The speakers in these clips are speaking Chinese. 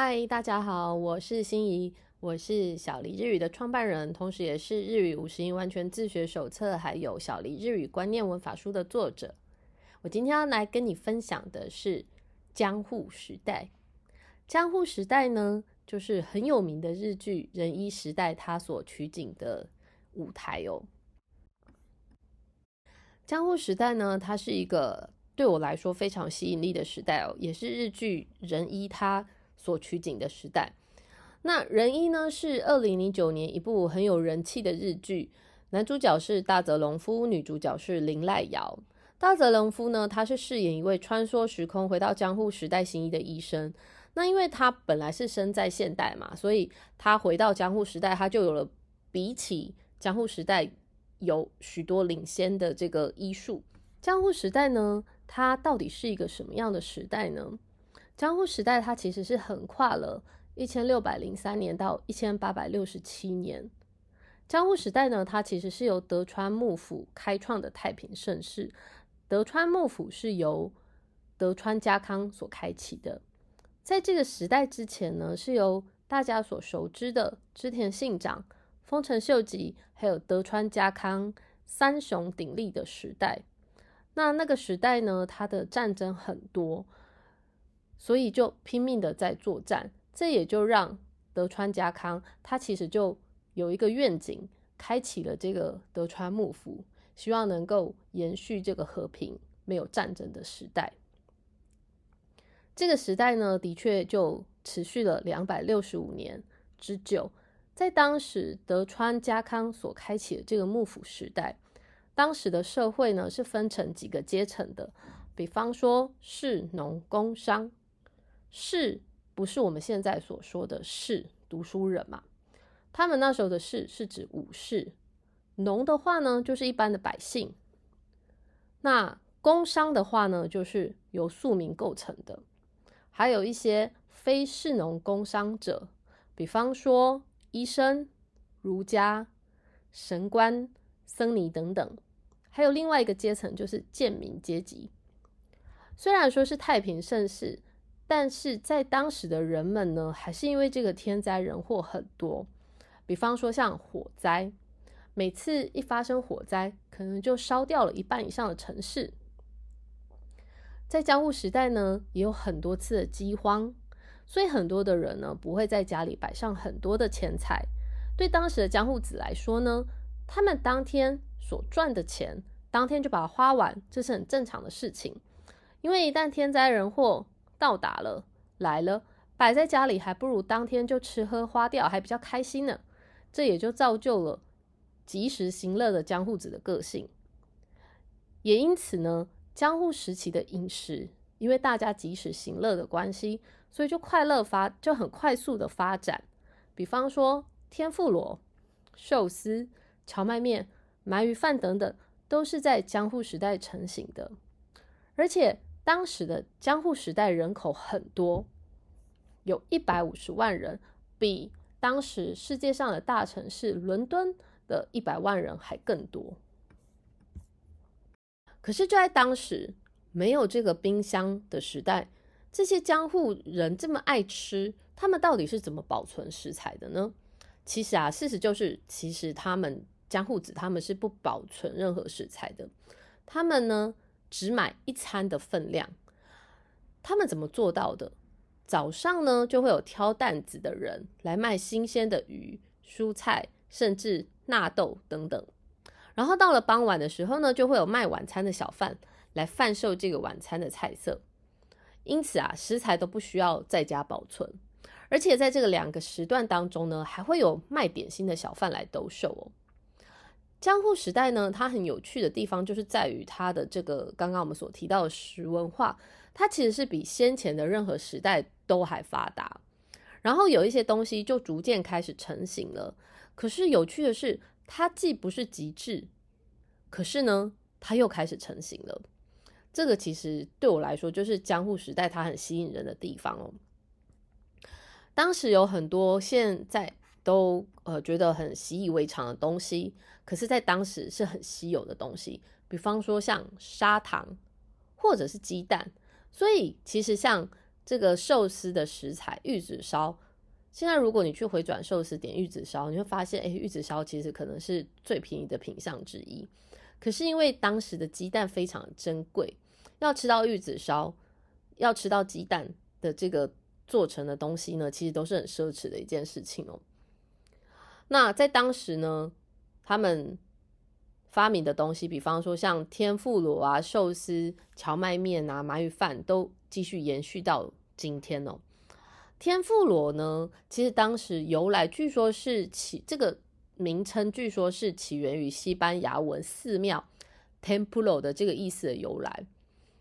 嗨，大家好，我是心怡，我是小黎日语的创办人，同时也是日语五十音完全自学手册，还有小黎日语观念文法书的作者。我今天要来跟你分享的是江户时代。江户时代呢，就是很有名的日剧《仁一时代》它所取景的舞台哦。江户时代呢，它是一个对我来说非常吸引力的时代哦，也是日剧《仁一》它。所取景的时代，那人一呢是二零零九年一部很有人气的日剧，男主角是大泽隆夫，女主角是林濑遥。大泽隆夫呢，他是饰演一位穿梭时空回到江户时代行医的医生。那因为他本来是生在现代嘛，所以他回到江户时代，他就有了比起江户时代有许多领先的这个医术。江户时代呢，它到底是一个什么样的时代呢？江户时代，它其实是横跨了一千六百零三年到一千八百六十七年。江户时代呢，它其实是由德川幕府开创的太平盛世。德川幕府是由德川家康所开启的。在这个时代之前呢，是由大家所熟知的织田信长、丰臣秀吉还有德川家康三雄鼎立的时代。那那个时代呢，它的战争很多。所以就拼命的在作战，这也就让德川家康他其实就有一个愿景，开启了这个德川幕府，希望能够延续这个和平、没有战争的时代。这个时代呢，的确就持续了两百六十五年之久。在当时德川家康所开启的这个幕府时代，当时的社会呢是分成几个阶层的，比方说士、农、工商。士不是我们现在所说的士读书人嘛？他们那时候的士是指武士，农的话呢就是一般的百姓，那工商的话呢就是由庶民构成的，还有一些非士农工商者，比方说医生、儒家、神官、僧尼等等，还有另外一个阶层就是贱民阶级。虽然说是太平盛世。但是在当时的人们呢，还是因为这个天灾人祸很多，比方说像火灾，每次一发生火灾，可能就烧掉了一半以上的城市。在江户时代呢，也有很多次的饥荒，所以很多的人呢，不会在家里摆上很多的钱财。对当时的江户子来说呢，他们当天所赚的钱，当天就把它花完，这是很正常的事情。因为一旦天灾人祸，到达了，来了，摆在家里还不如当天就吃喝花掉，还比较开心呢。这也就造就了及时行乐的江户子的个性。也因此呢，江户时期的饮食，因为大家及时行乐的关系，所以就快乐发就很快速的发展。比方说天妇罗、寿司、荞麦面、鳗鱼饭等等，都是在江户时代成型的，而且。当时的江户时代人口很多，有一百五十万人，比当时世界上的大城市伦敦的一百万人还更多。可是就在当时没有这个冰箱的时代，这些江户人这么爱吃，他们到底是怎么保存食材的呢？其实啊，事实就是，其实他们江户子他们是不保存任何食材的，他们呢。只买一餐的分量，他们怎么做到的？早上呢，就会有挑担子的人来卖新鲜的鱼、蔬菜，甚至纳豆等等。然后到了傍晚的时候呢，就会有卖晚餐的小贩来贩售这个晚餐的菜色。因此啊，食材都不需要在家保存，而且在这个两个时段当中呢，还会有卖点心的小贩来兜售哦。江户时代呢，它很有趣的地方就是在于它的这个刚刚我们所提到的食文化，它其实是比先前的任何时代都还发达。然后有一些东西就逐渐开始成型了。可是有趣的是，它既不是极致，可是呢，它又开始成型了。这个其实对我来说，就是江户时代它很吸引人的地方哦。当时有很多现在。都呃觉得很习以为常的东西，可是，在当时是很稀有的东西。比方说像砂糖或者是鸡蛋，所以其实像这个寿司的食材玉子烧。现在如果你去回转寿司点玉子烧，你会发现，哎，玉子烧其实可能是最便宜的品相之一。可是因为当时的鸡蛋非常珍贵，要吃到玉子烧，要吃到鸡蛋的这个做成的东西呢，其实都是很奢侈的一件事情哦。那在当时呢，他们发明的东西，比方说像天妇罗啊、寿司、荞麦面啊、麻鱼饭，都继续延续到今天哦。天妇罗呢，其实当时由来，据说是起这个名称，据说是起源于西班牙文寺庙 （templo） 的这个意思的由来，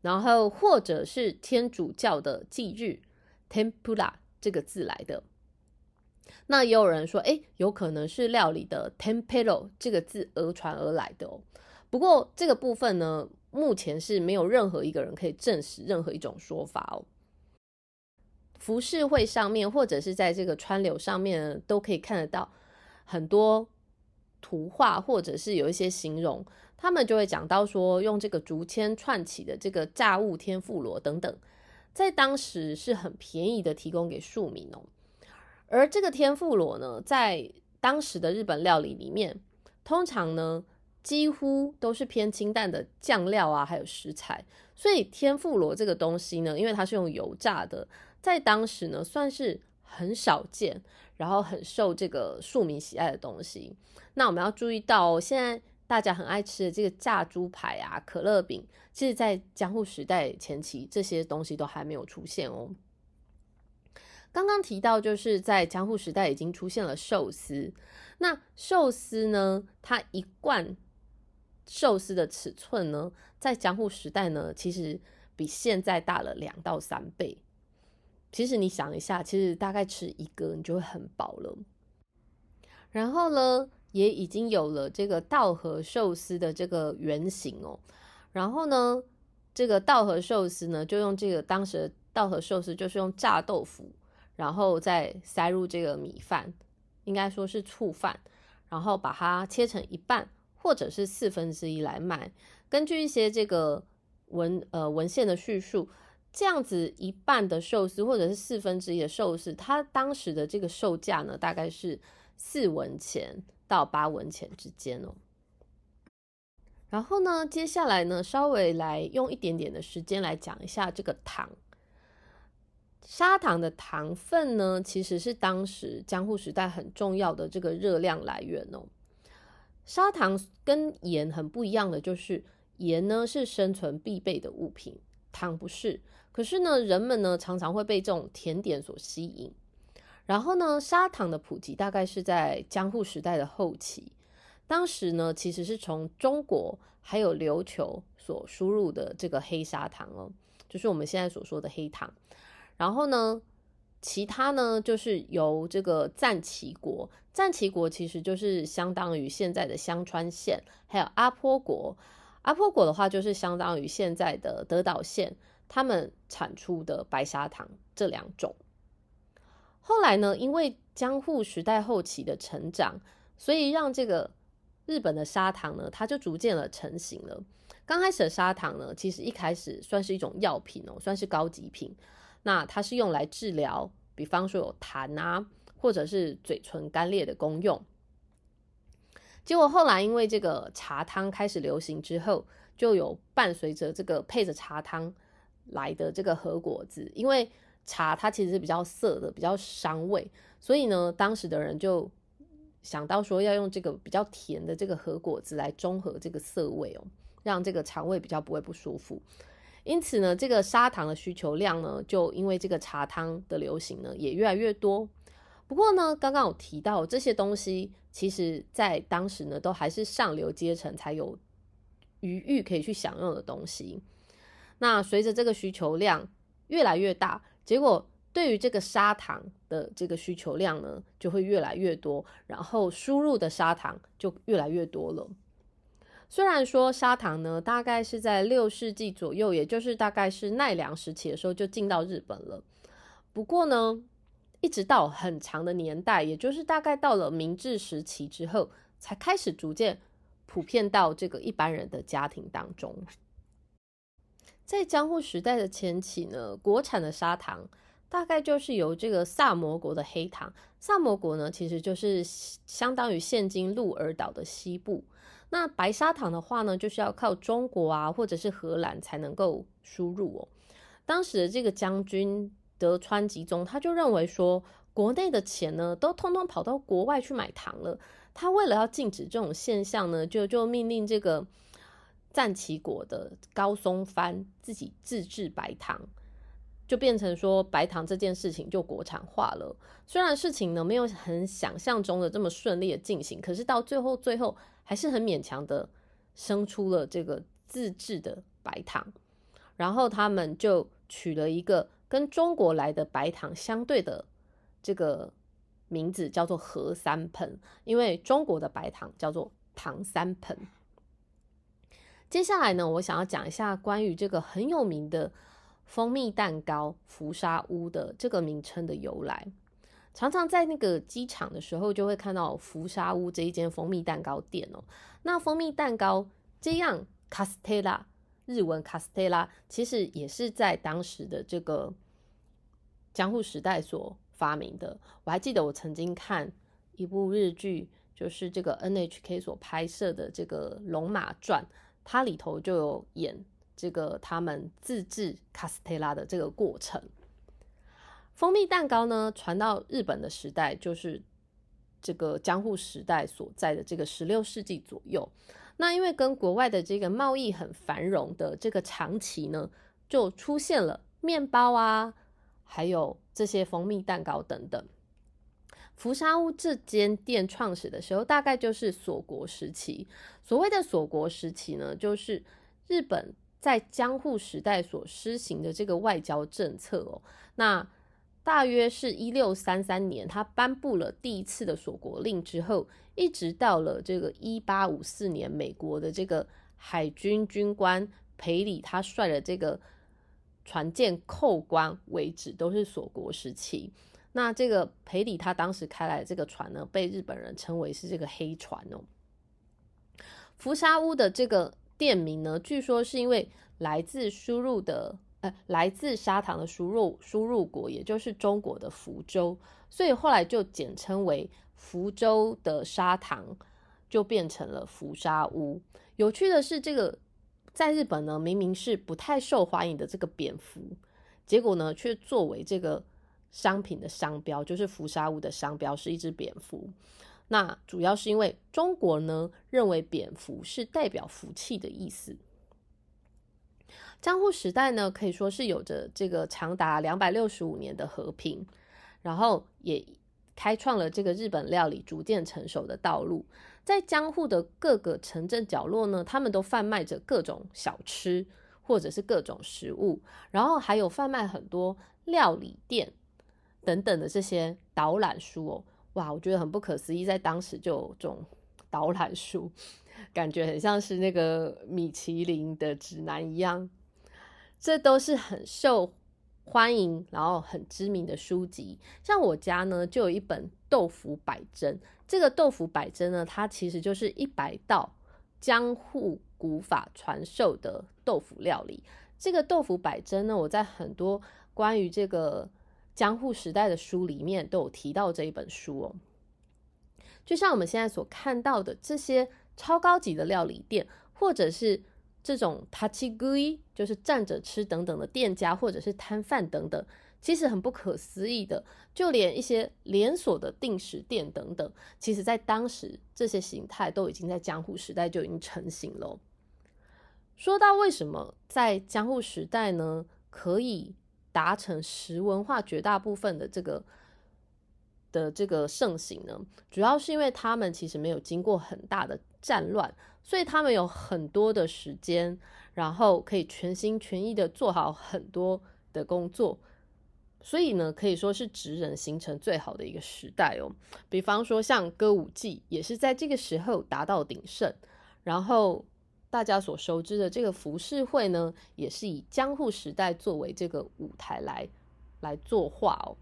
然后或者是天主教的忌日 （tempura） 这个字来的。那也有人说，哎，有可能是料理的 “tempero” 这个字讹传而来的哦。不过这个部分呢，目前是没有任何一个人可以证实任何一种说法哦。服饰会上面，或者是在这个川流上面，都可以看得到很多图画，或者是有一些形容，他们就会讲到说，用这个竹签串起的这个炸物天妇罗等等，在当时是很便宜的提供给庶民哦。而这个天妇罗呢，在当时的日本料理里面，通常呢几乎都是偏清淡的酱料啊，还有食材，所以天妇罗这个东西呢，因为它是用油炸的。在当时呢，算是很少见，然后很受这个庶民喜爱的东西。那我们要注意到，现在大家很爱吃的这个炸猪排啊、可乐饼，其实，在江户时代前期，这些东西都还没有出现哦。刚刚提到，就是在江户时代已经出现了寿司。那寿司呢，它一罐寿司的尺寸呢，在江户时代呢，其实比现在大了两到三倍。其实你想一下，其实大概吃一个你就会很饱了。然后呢，也已经有了这个稻荷寿司的这个原型哦。然后呢，这个稻荷寿司呢，就用这个当时的稻荷寿司就是用炸豆腐，然后再塞入这个米饭，应该说是醋饭，然后把它切成一半或者是四分之一来卖。根据一些这个文呃文献的叙述。这样子一半的寿司，或者是四分之一的寿司，它当时的这个售价呢，大概是四文钱到八文钱之间哦。然后呢，接下来呢，稍微来用一点点的时间来讲一下这个糖。砂糖的糖分呢，其实是当时江户时代很重要的这个热量来源哦。砂糖跟盐很不一样的，就是盐呢是生存必备的物品，糖不是。可是呢，人们呢常常会被这种甜点所吸引。然后呢，砂糖的普及大概是在江户时代的后期。当时呢，其实是从中国还有琉球所输入的这个黑砂糖哦，就是我们现在所说的黑糖。然后呢，其他呢就是由这个赞岐国，赞岐国其实就是相当于现在的香川县，还有阿波国。阿波国的话，就是相当于现在的德岛县。他们产出的白砂糖这两种，后来呢，因为江户时代后期的成长，所以让这个日本的砂糖呢，它就逐渐的成型了。刚开始的砂糖呢，其实一开始算是一种药品哦，算是高级品。那它是用来治疗，比方说有痰啊，或者是嘴唇干裂的功用。结果后来因为这个茶汤开始流行之后，就有伴随着这个配着茶汤。来的这个核果子，因为茶它其实是比较涩的，比较伤胃，所以呢，当时的人就想到说要用这个比较甜的这个核果子来中和这个涩味哦，让这个肠胃比较不会不舒服。因此呢，这个砂糖的需求量呢，就因为这个茶汤的流行呢，也越来越多。不过呢，刚刚有提到这些东西，其实在当时呢，都还是上流阶层才有余裕可以去享用的东西。那随着这个需求量越来越大，结果对于这个砂糖的这个需求量呢，就会越来越多，然后输入的砂糖就越来越多了。虽然说砂糖呢，大概是在六世纪左右，也就是大概是奈良时期的时候就进到日本了。不过呢，一直到很长的年代，也就是大概到了明治时期之后，才开始逐渐普遍到这个一般人的家庭当中。在江户时代的前期呢，国产的砂糖大概就是由这个萨摩国的黑糖。萨摩国呢，其实就是相当于现今鹿儿岛的西部。那白砂糖的话呢，就是要靠中国啊，或者是荷兰才能够输入哦。当时的这个将军德川吉宗，他就认为说，国内的钱呢，都通通跑到国外去买糖了。他为了要禁止这种现象呢，就就命令这个。战旗国的高松藩自己自制白糖，就变成说白糖这件事情就国产化了。虽然事情呢没有很想象中的这么顺利的进行，可是到最后最后还是很勉强的生出了这个自制的白糖。然后他们就取了一个跟中国来的白糖相对的这个名字，叫做和三盆，因为中国的白糖叫做糖三盆。接下来呢，我想要讲一下关于这个很有名的蜂蜜蛋糕“福沙屋”的这个名称的由来。常常在那个机场的时候，就会看到“福沙屋”这一间蜂蜜蛋糕店哦。那蜂蜜蛋糕这样卡斯特拉，日文卡斯特拉，其实也是在当时的这个江户时代所发明的。我还记得我曾经看一部日剧，就是这个 NHK 所拍摄的这个《龙马传》。它里头就有演这个他们自制卡斯特拉的这个过程。蜂蜜蛋糕呢，传到日本的时代就是这个江户时代所在的这个十六世纪左右。那因为跟国外的这个贸易很繁荣的这个长期呢，就出现了面包啊，还有这些蜂蜜蛋糕等等。福沙屋这间店创始的时候，大概就是锁国时期。所谓的锁国时期呢，就是日本在江户时代所施行的这个外交政策哦。那大约是一六三三年，他颁布了第一次的锁国令之后，一直到了这个一八五四年，美国的这个海军军官裴里他率的这个船舰扣关为止，都是锁国时期。那这个裴里他当时开来的这个船呢，被日本人称为是这个黑船哦。福沙屋的这个店名呢，据说是因为来自输入的，呃，来自砂糖的输入输入国，也就是中国的福州，所以后来就简称为福州的砂糖，就变成了福沙屋。有趣的是，这个在日本呢，明明是不太受欢迎的这个蝙蝠，结果呢，却作为这个。商品的商标就是福沙屋的商标是一只蝙蝠，那主要是因为中国呢认为蝙蝠是代表福气的意思。江户时代呢可以说是有着这个长达两百六十五年的和平，然后也开创了这个日本料理逐渐成熟的道路。在江户的各个城镇角落呢，他们都贩卖着各种小吃或者是各种食物，然后还有贩卖很多料理店。等等的这些导览书哦，哇，我觉得很不可思议，在当时就有这种导览书，感觉很像是那个米其林的指南一样。这都是很受欢迎，然后很知名的书籍。像我家呢，就有一本《豆腐百珍》。这个《豆腐百珍》呢，它其实就是一百道江户古法传授的豆腐料理。这个《豆腐百珍》呢，我在很多关于这个。江户时代的书里面都有提到这一本书哦，就像我们现在所看到的这些超高级的料理店，或者是这种 tachi gui，就是站着吃等等的店家，或者是摊贩等等，其实很不可思议的。就连一些连锁的定时店等等，其实在当时这些形态都已经在江户时代就已经成型了。说到为什么在江户时代呢，可以？达成食文化绝大部分的这个的这个盛行呢，主要是因为他们其实没有经过很大的战乱，所以他们有很多的时间，然后可以全心全意的做好很多的工作，所以呢，可以说是职人形成最好的一个时代哦。比方说像歌舞伎，也是在这个时候达到鼎盛，然后。大家所熟知的这个浮世绘呢，也是以江户时代作为这个舞台来来作画哦。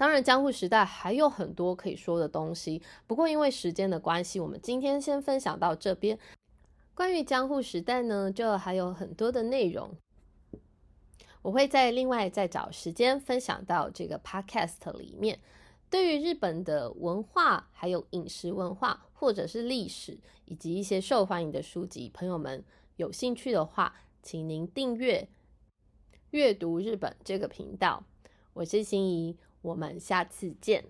当然，江户时代还有很多可以说的东西，不过因为时间的关系，我们今天先分享到这边。关于江户时代呢，就还有很多的内容，我会在另外再找时间分享到这个 podcast 里面。对于日本的文化、还有饮食文化，或者是历史，以及一些受欢迎的书籍，朋友们有兴趣的话，请您订阅“阅读日本”这个频道。我是心怡，我们下次见。